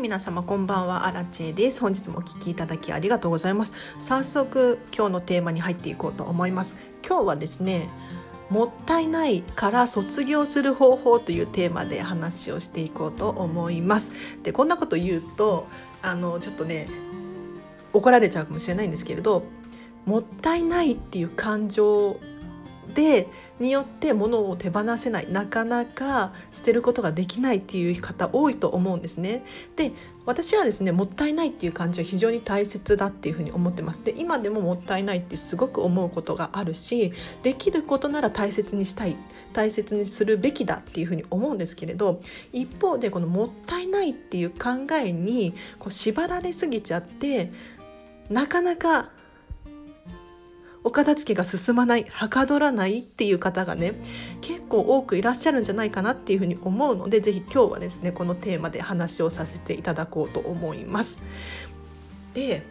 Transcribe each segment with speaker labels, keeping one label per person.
Speaker 1: 皆様こんばんはアラチェです。本日もお聞きいただきありがとうございます。早速今日のテーマに入っていこうと思います。今日はですねもったいないから卒業する方法というテーマで話をしていこうと思います。でこんなこと言うとあのちょっとね怒られちゃうかもしれないんですけれどもったいないっていう感情でによって物を手放せないなかなか捨てることができないっていう方多いと思うんですね。で私はですねもったいないっていう感じは非常に大切だっていうふうに思ってます。で今でももったいないってすごく思うことがあるしできることなら大切にしたい大切にするべきだっていうふうに思うんですけれど一方でこのもったいないっていう考えにこう縛られすぎちゃってなかなかお片付けが進まないはかどらないっていう方がね結構多くいらっしゃるんじゃないかなっていうふうに思うので是非今日はですねこのテーマで話をさせていただこうと思います。で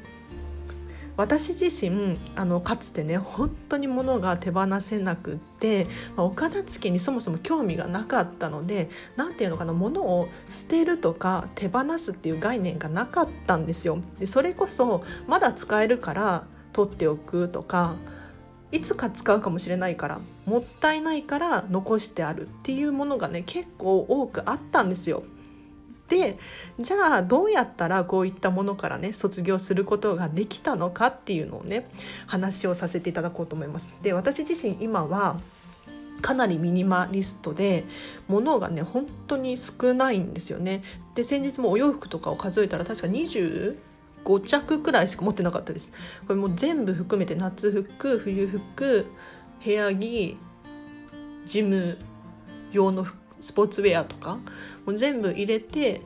Speaker 1: 私自身あのかつてね本当に物が手放せなくって、まあ、お片付けにそもそも興味がなかったので何て言うのかな物を捨てるとか手放すっていう概念がなかったんですよ。でそれこそまだ使えるから取っておくとかいつか使うかもしれないからもったいないから残してあるっていうものがね結構多くあったんですよ。でじゃあどうやったらこういったものからね卒業することができたのかっていうのをね話をさせていただこうと思います。で私自身今はかなりミニマリストで物がね本当に少ないんですよね。で先日もお洋服とかを数えたら確か20 5着くらいしか持ってなかったです。これもう全部含めて夏服冬服部屋着ジム用のスポーツウェアとかもう全部入れて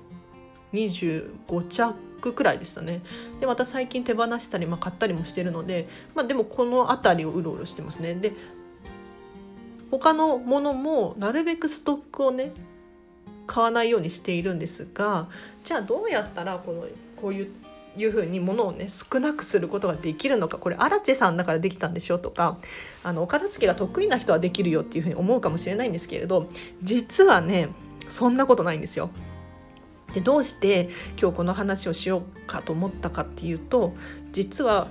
Speaker 1: 25着くらいでしたね。でまた最近手放したり、まあ、買ったりもしてるので、まあ、でもこの辺りをうろうろしてますね。で他のものもなるべくストックをね買わないようにしているんですがじゃあどうやったらこのこういういうふうにものをね少なくすることができるのかこれアラチェさんだからできたんでしょとかあのお片付けが得意な人はできるよっていうふうに思うかもしれないんですけれど実はねそんなことないんですよ。でどうして今日この話をしようかと思ったかっていうと実は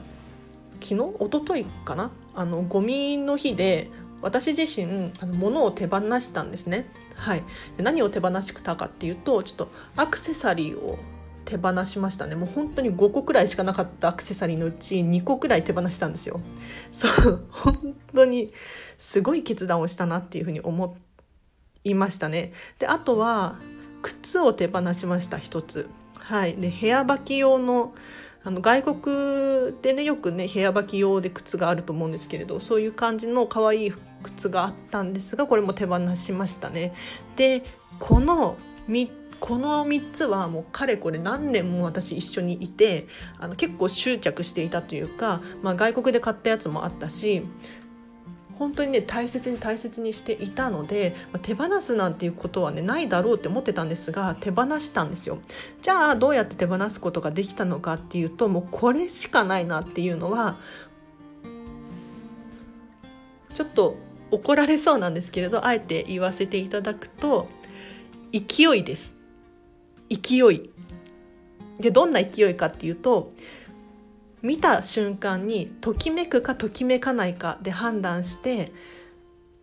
Speaker 1: 昨日一昨日かなあのゴミの日で私自身あの物を手放したんですね。はい、で何を手放したかっていうとちょっとアクセサリーを手放しましたね。もう本当に5個くらいしかなかったアクセサリーのうち2個くらい手放したんですよ。そう本当にすごい決断をしたなっていうふうに思いましたね。であとは靴を手放しました一つ。はい。で部屋履き用のあの外国でねよくね部屋履き用で靴があると思うんですけれどそういう感じの可愛い靴があったんですがこれも手放しましたね。でこの3この3つはもうかれこれ何年も私一緒にいてあの結構執着していたというか、まあ、外国で買ったやつもあったし本当にね大切に大切にしていたので、まあ、手放すなんていうことはねないだろうって思ってたんですが手放したんですよ。じゃあどうやって手放すことができたのかっていうともうこれしかないなっていうのはちょっと怒られそうなんですけれどあえて言わせていただくと勢いです。勢い。でどんな勢いかっていうと見た瞬間にときめくかときめかないかで判断して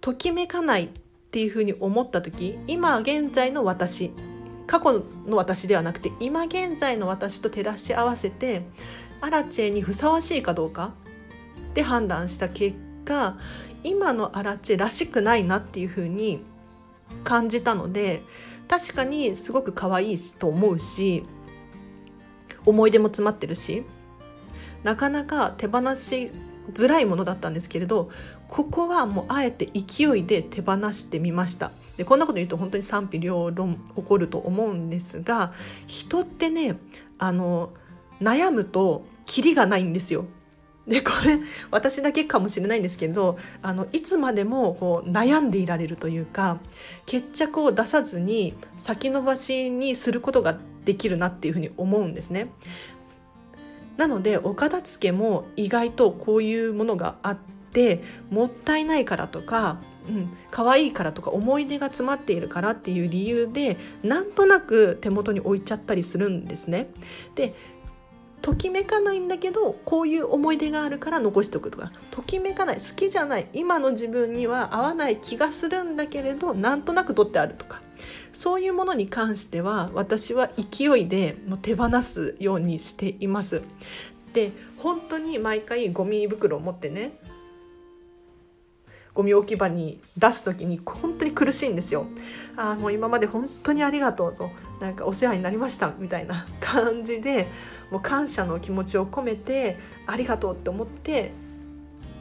Speaker 1: ときめかないっていうふうに思った時今現在の私過去の私ではなくて今現在の私と照らし合わせてアラチェにふさわしいかどうかで判断した結果今のアラチェらしくないなっていうふうに感じたので確かにすごく可愛いと思うし思い出も詰まってるしなかなか手放しづらいものだったんですけれどここはもうあえて勢いで手放してみました。でこんなこと言うと本当に賛否両論起こると思うんですが人ってねあの悩むとキリがないんですよ。でこれ私だけかもしれないんですけどあのいつまでもこう悩んでいられるというか決着を出さずに先延ばしにすることができるなっていうふうに思うんですね。なのでお片付けも意外とこういうものがあってもったいないからとかうん可愛いからとか思い出が詰まっているからっていう理由でなんとなく手元に置いちゃったりするんですね。でときめかないんだけどこういう思い出があるから残しておくとか。ときめかない。好きじゃない。今の自分には合わない気がするんだけれどなんとなく取ってあるとか。そういうものに関しては私は勢いで手放すようにしています。で本当に毎回ゴミ袋を持ってねゴミ置き場に出す時に本当に苦しいんですよ。ああもう今まで本当にありがとうとなんかお世話になりましたみたいな 感じでもう感謝の気持ちを込めてありがとうって思って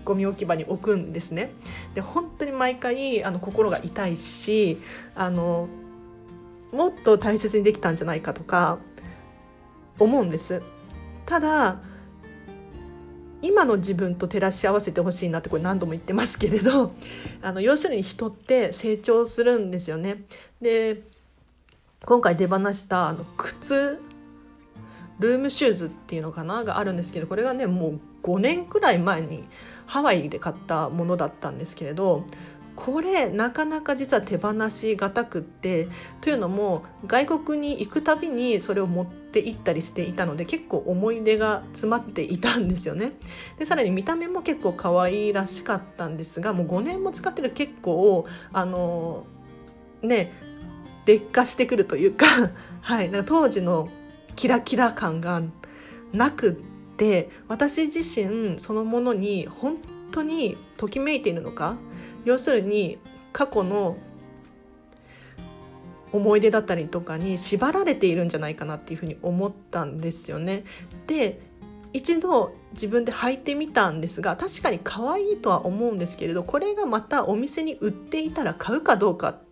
Speaker 1: ゴミ置き場に置くんですね。で本当に毎回あの心が痛いしあのもっと大切にできたんじゃないかとか思うんです。ただ今の自分と照らし合わせてほしいなってこれ何度も言ってますけれどあの要するに人って成長するんですよね。で今回手放したあの靴ルームシューズっていうのかながあるんですけどこれがねもう5年くらい前にハワイで買ったものだったんですけれどこれなかなか実は手放しがたくってというのも外国に行くたびにそれを持って行ったりしていたので結構思い出が詰まっていたんですよね。でさらに見た目も結構可愛らしかったんですがもう5年も使ってる結構あのね劣化してくるというか はいなんか当時のキラキラ感がなくって私自身そのものに本当にときめいているのか要するに過去の思い出だったりとかに縛られているんじゃないかなっていうふうに思ったんですよね。で一度自分で履いてみたんですが確かに可愛いとは思うんですけれどこれがまたお店に売っていたら買うかどうかっ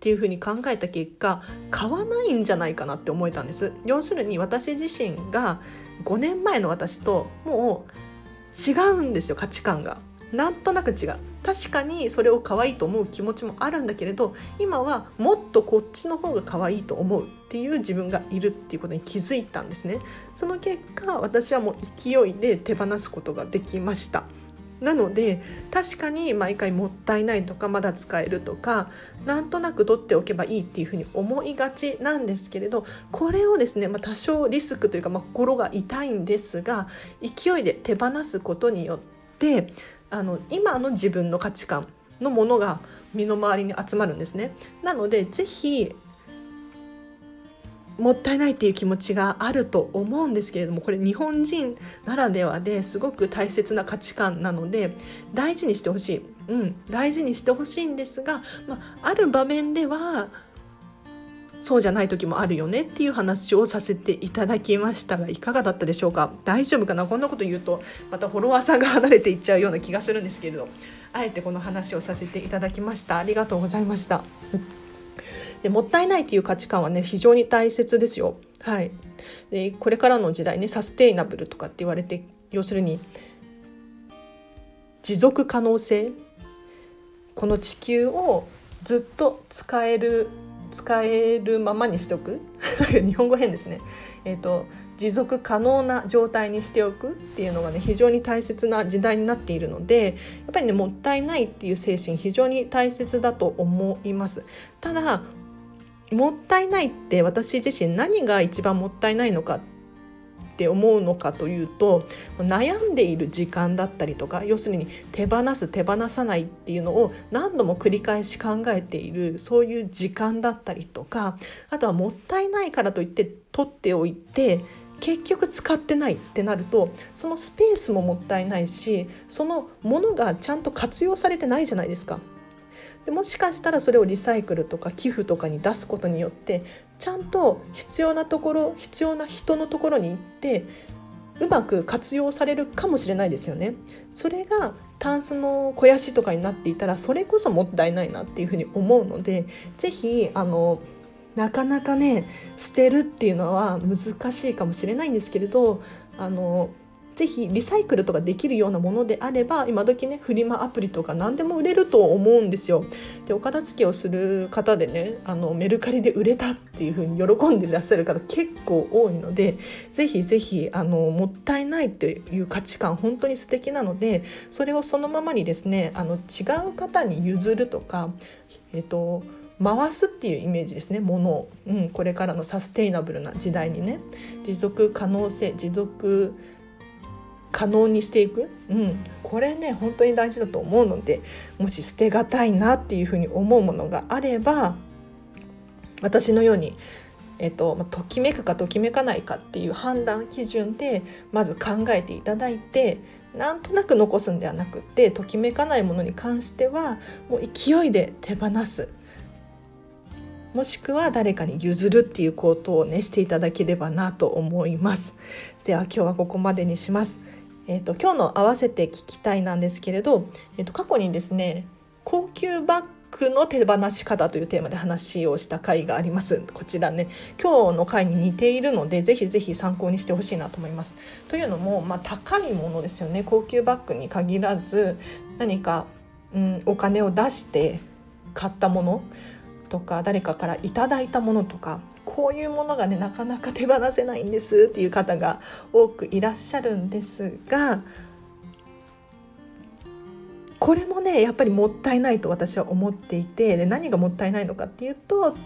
Speaker 1: ていうふうに考えた結果買わないんじゃないかなって思えたんです。要するに私自身が5年前の私ともう違うんですよ価値観が。なんとなく違う。確かにそれを可愛いと思う気持ちもあるんだけれど今はもっとこっちの方が可愛いと思うっていう自分がいるっていうことに気づいたんですね。その結果私はもう勢いで手放すことができました。なので確かに毎回もったいないとかまだ使えるとかなんとなく取っておけばいいっていうふうに思いがちなんですけれどこれをですね、まあ、多少リスクというか、まあ、心が痛いんですが勢いで手放すことによってあの今の自分の価値観のものが身の回りに集まるんですね。なのでぜひもったいないっていう気持ちがあると思うんですけれどもこれ日本人ならではですごく大切な価値観なので大事にしてほしい、うん、大事にしてほしいんですが、まあ、ある場面ではそうじゃない時もあるよねっていう話をさせていただきましたがいかがだったでしょうか？大丈夫かな？こんなこと言うとまたフォロワーさんが離れていっちゃうような気がするんですけれど。あえてこの話をさせていただきました。ありがとうございました。でもったいないっていう価値観はね非常に大切ですよ。はい。でこれからの時代ねサステイナブルとかって言われて要するに持続可能性この地球をずっと使える使えるままにしておく。日本語変ですね、えーと、持続可能な状態にしておくっていうのがね非常に大切な時代になっているのでやっぱりねもったいないっていう精神非常に大切だと思います。ただもったいないって私自身何が一番もったいないのかって思うのかというと悩んでいる時間だったりとか要するに手放す手放さないっていうのを何度も繰り返し考えているそういう時間だったりとかあとはもったいないからといって取っておいて結局使ってないってなるとそのスペースももったいないしそのものがちゃんと活用されてないじゃないですか。でもしかしたらそれをリサイクルとか寄付とかに出すことによってちゃんと必要なところ必要な人のところに行ってうまく活用されるかもしれないですよね。それがタンスの肥やしとかになっていたらそれこそもったいないなっていうふうに思うので是非あのなかなかね捨てるっていうのは難しいかもしれないんですけれどあのぜひリサイクルとかできるようなものであれば今時ねフリマアプリとか何でも売れると思うんですよ。でお片付けをする方でねあのメルカリで売れたっていう風に喜んでいらっしゃる方結構多いのでぜひぜひあのもったいないっていう価値観本当に素敵なのでそれをそのままにですねあの違う方に譲るとか、えっと回すっていうイメージですね。ものを、うん、これからのサステイナブルな時代にね。持続可能性持続可能にしていく、うん、これね本当に大事だと思うのでもし捨てがたいなっていうふうに思うものがあれば私のように、えっと、ときめくかときめかないかっていう判断基準でまず考えていただいてなんとなく残すんではなくってときめかないものに関してはもう勢いで手放す。もしくは誰かに譲るっていうことをねしていただければなと思います。では今日はここまでにします。えーと、今日の合わせて聞きたいなんですけれど、えーと、過去にですね高級バッグの手放し方というテーマで話をした回があります。こちらね今日の回に似ているのでぜひぜひ参考にしてほしいなと思います。というのも、まあ、高いものですよね。高級バッグに限らず何か、うん、お金を出して買ったもの。とか誰かからいただいたものとかこういうものがねなかなか手放せないんですっていう方が多くいらっしゃるんですがこれもねやっぱりもったいないと私は思っていてで何がもったいないのかっていうと、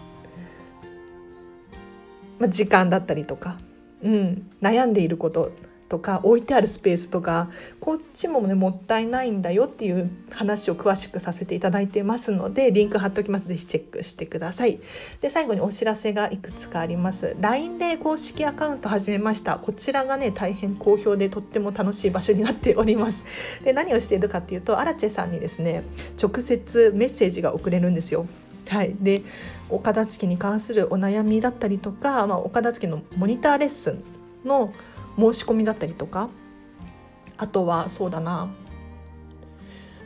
Speaker 1: まあ、時間だったりとか、うん、悩んでいることとか置いてあるスペースとかこっちもねもったいないんだよっていう話を詳しくさせていただいてますのでリンク貼っておきます。ぜひチェックしてください。で最後にお知らせがいくつかあります。LINE で公式アカウント始めました。こちらがね大変好評でとっても楽しい場所になっております。で何をしているかっていうとアラチェさんにですね直接メッセージが送れるんですよ。はい、でお片付けに関するお悩みだったりとか、まあ、お片付けのモニターレッスンの申し込みだったりとか。あとはそうだな。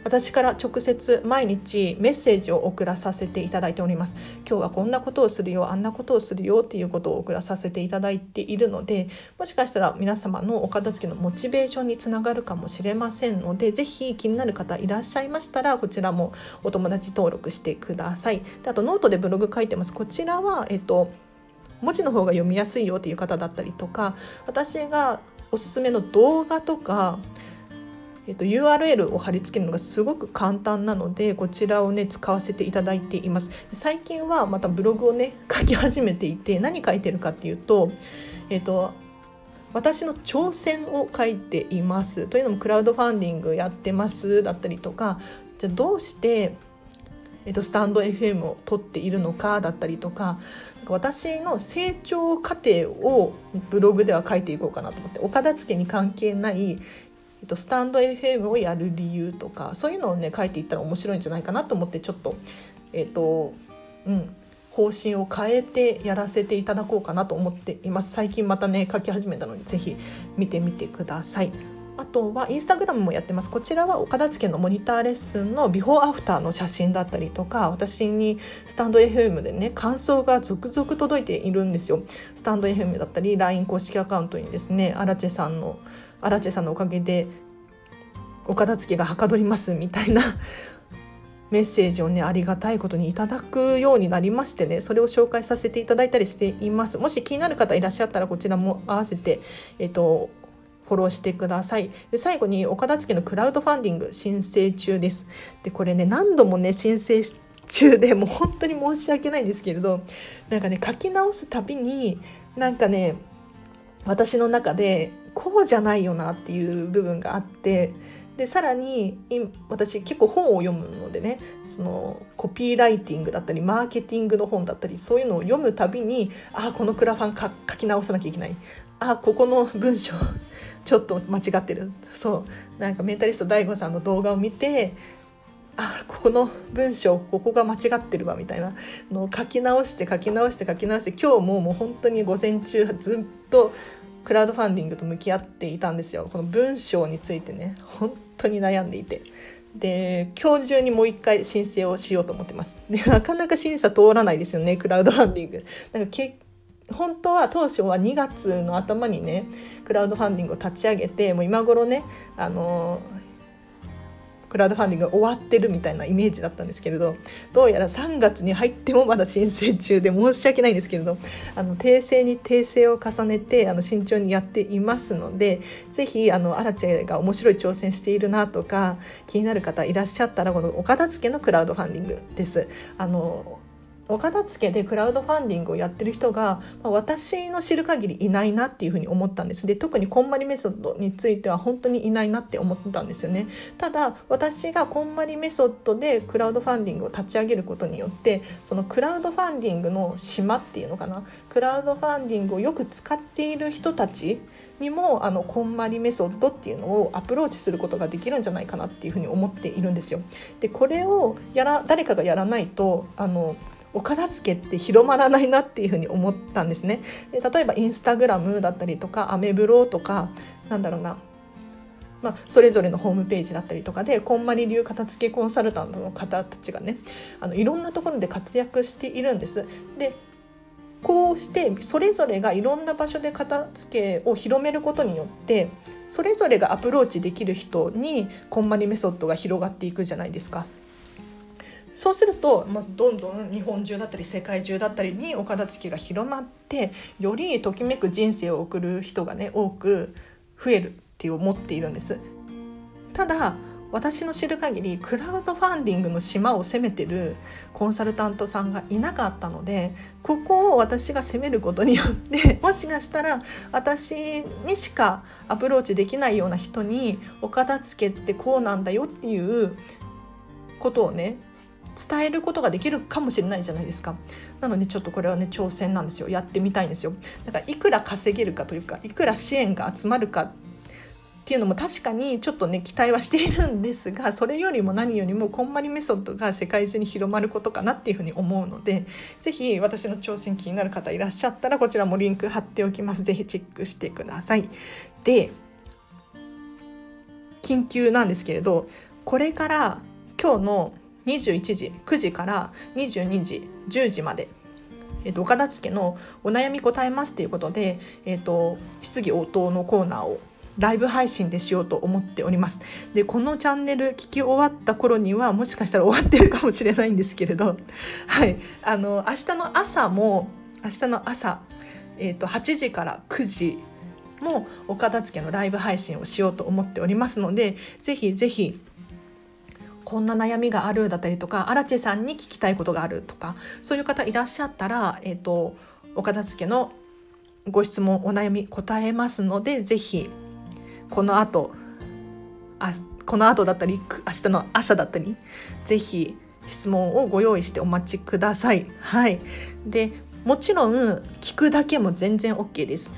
Speaker 1: 私から直接毎日メッセージを送らさせていただいております。今日はこんなことをするよあんなことをするよっていうことを送らさせていただいているのでもしかしたら皆様のお片付けのモチベーションにつながるかもしれませんので是非気になる方いらっしゃいましたらこちらもお友達登録してください。であとノートでブログ書いてます。こちらはえっと文字の方が読みやすいよっていう方だったりとか私がおすすめの動画とか、えっと、URL を貼り付けるのがすごく簡単なのでこちらをね使わせていただいています。最近はまたブログをね書き始めていて何書いてるかっていうとえっと私の挑戦を書いています。というのもクラウドファンディングやってますだったりとかじゃあどうしてえっと、スタンド FM を撮っているのかだったりとか私の成長過程をブログでは書いていこうかなと思ってお片付けに関係ない、えっと、スタンド FM をやる理由とかそういうのをね書いていったら面白いんじゃないかなと思ってちょっとえっとうん方針を変えてやらせていただこうかなと思っています。最近またね書き始めたので是非見てみてください。あとはインスタグラムもやってます。こちらはお片付けのモニターレッスンのビフォーアフターの写真だったりとか私にスタンド FM でね感想が続々届いているんですよ。スタンド FM だったり LINE 公式アカウントにですねアラチェさんのアラチェさんのおかげでお片付けがはかどりますみたいな メッセージをねありがたいことにいただくようになりましてねそれを紹介させていただいたりしています。もし気になる方いらっしゃったらこちらも合わせてえっとフォローしてください。で最後にお片付のクラウドファンディング申請中です。でこれね何度もね申請中でもう本当に申し訳ないんですけれどなんかね書き直すたびになんかね私の中でこうじゃないよなっていう部分があってでさらに私結構本を読むのでねそのコピーライティングだったりマーケティングの本だったりそういうのを読むたびにああこのクラファン書き直さなきゃいけないあここの文章 ちょっと間違ってる。そう。なんかメンタリスト DAIGO さんの動画を見てあここの文章ここが間違ってるわみたいなのを書き直して書き直して書き直して今日ももう本当に午前中ずっとクラウドファンディングと向き合っていたんですよ。この文章についてね。本当に悩んでいて。で今日中にもう一回申請をしようと思ってます。でなかなか審査通らないですよねクラウドファンディング。なんかけ本当は当初は2月の頭にねクラウドファンディングを立ち上げてもう今頃ねあのクラウドファンディング終わってるみたいなイメージだったんですけれどどうやら3月に入ってもまだ申請中で申し訳ないんですけれどあの訂正に訂正を重ねてあの慎重にやっていますのでぜひあのアラチェが面白い挑戦しているなとか気になる方いらっしゃったらこのお片付けのクラウドファンディングです。あのお片付けでクラウドファンディングをやってる人が、ま、私の知る限りいないなっていうふうに思ったんです。で特にこんまりメソッドについては本当にいないなって思ってたんですよね。ただ私がこんまりメソッドでクラウドファンディングを立ち上げることによってそのクラウドファンディングの島っていうのかな。クラウドファンディングをよく使っている人たちにもあのこんまりメソッドっていうのをアプローチすることができるんじゃないかなっていうふうに思っているんですよ。でこれをやら誰かがやらないとあのお片付けって広まらないなっていうふうに思ったんですね。で例えばインスタグラムだったりとかアメブロとかなんだろうなまあ、それぞれのホームページだったりとかでこんまり流片付けコンサルタントの方たちがねあのいろんなところで活躍しているんです。でこうしてそれぞれがいろんな場所で片付けを広めることによってそれぞれがアプローチできる人にこんまりメソッドが広がっていくじゃないですか。そうするとまずどんどん日本中だったり世界中だったりにお片付けが広まってよりときめく人生を送る人がね多く増えるって思っているんです。ただ私の知る限りクラウドファンディングの島を攻めてるコンサルタントさんがいなかったのでここを私が攻めることによって もしかしたら私にしかアプローチできないような人にお片付けってこうなんだよっていうことをね伝えることができるかもしれないじゃないですか。なのでちょっとこれはね挑戦なんですよ。やってみたいんですよ。だからいくら稼げるかというかいくら支援が集まるかっていうのも確かにちょっとね期待はしているんですがそれよりも何よりもこんまりメソッドが世界中に広まることかなっていうふうに思うので是非私の挑戦気になる方いらっしゃったらこちらもリンク貼っておきます。是非チェックしてください。で緊急なんですけれどこれから今日の21時9時から22時10時までえっと、岡田付のお悩み答えますということで、えっと、質疑応答のコーナーをライブ配信でしようと思っております。で、このチャンネル聞き終わった頃にはもしかしたら終わってるかもしれないんですけれど、はい、あの、明日の朝も、明日の朝、えっと、8時から9時もお片付のライブ配信をしようと思っておりますので、ぜひぜひこんな悩みがあるだったりとか荒地さんに聞きたいことがあるとかそういう方いらっしゃったら、えーと、お片付けのご質問お悩み答えますので是非この後あこの後だったり明日の朝だったり是非質問をご用意してお待ちください。はい、でもちろん聞くだけも全然 OK です。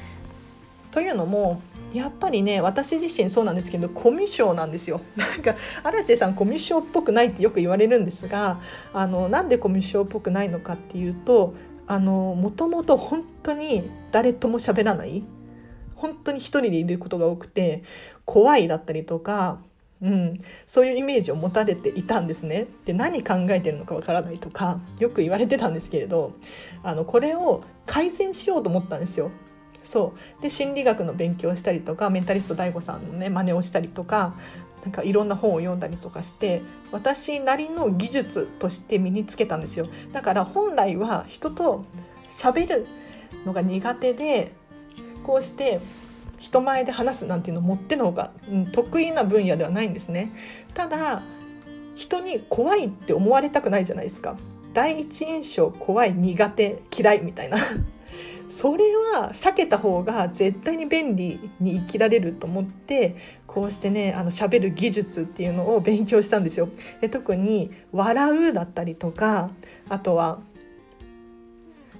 Speaker 1: というのもやっぱりね私自身そうなんですけどコミュ障なんですよ なんか荒地さんコミュ障っぽくないってよく言われるんですがあのなんでコミュ障っぽくないのかっていうとあのもともと本当に誰とも喋らない本当に一人でいることが多くて怖いだったりとかうん、そういうイメージを持たれていたんですね。で何考えてるのかわからないとかよく言われてたんですけれどあのこれを改善しようと思ったんですよ。そう。で心理学の勉強をしたりとかメンタリスト DAIGO さんのね真似をしたりとかなんかいろんな本を読んだりとかして私なりの技術として身につけたんですよ。だから本来は人と喋るのが苦手でこうして人前で話すなんていうのを持っての方が、うん、得意な分野ではないんですね。ただ人に怖いって思われたくないじゃないですか。第一印象怖い苦手嫌いみたいな。それは避けた方が絶対に便利に生きられると思ってこうしてねあの喋る技術っていうのを勉強したんですよ。で特に「笑う」だったりとかあとは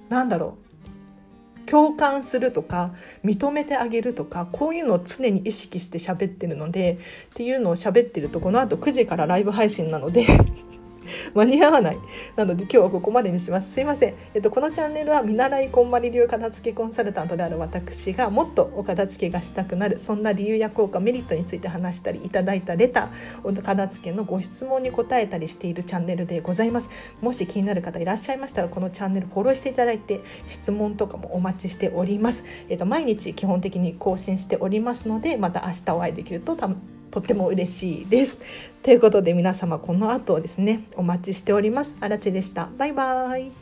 Speaker 1: 何だろう共感するとか認めてあげるとかこういうのを常に意識して喋ってるのでっていうのを喋ってるとこのあと9時からライブ配信なので 間に合わない。なので今日はここまでにします。すいません、えっと、このチャンネルは見習いこんまり流片付けコンサルタントである私がもっとお片付けがしたくなるそんな理由や効果メリットについて話したりいただいたレターお片付けのご質問に答えたりしているチャンネルでございます。もし気になる方いらっしゃいましたらこのチャンネルフォローしていただいて質問とかもお待ちしております、えっと、毎日基本的に更新しておりますのでまた明日お会いできるととっても嬉しいです。ということで皆様この後ですねお待ちしております。あらでした。バイバーイ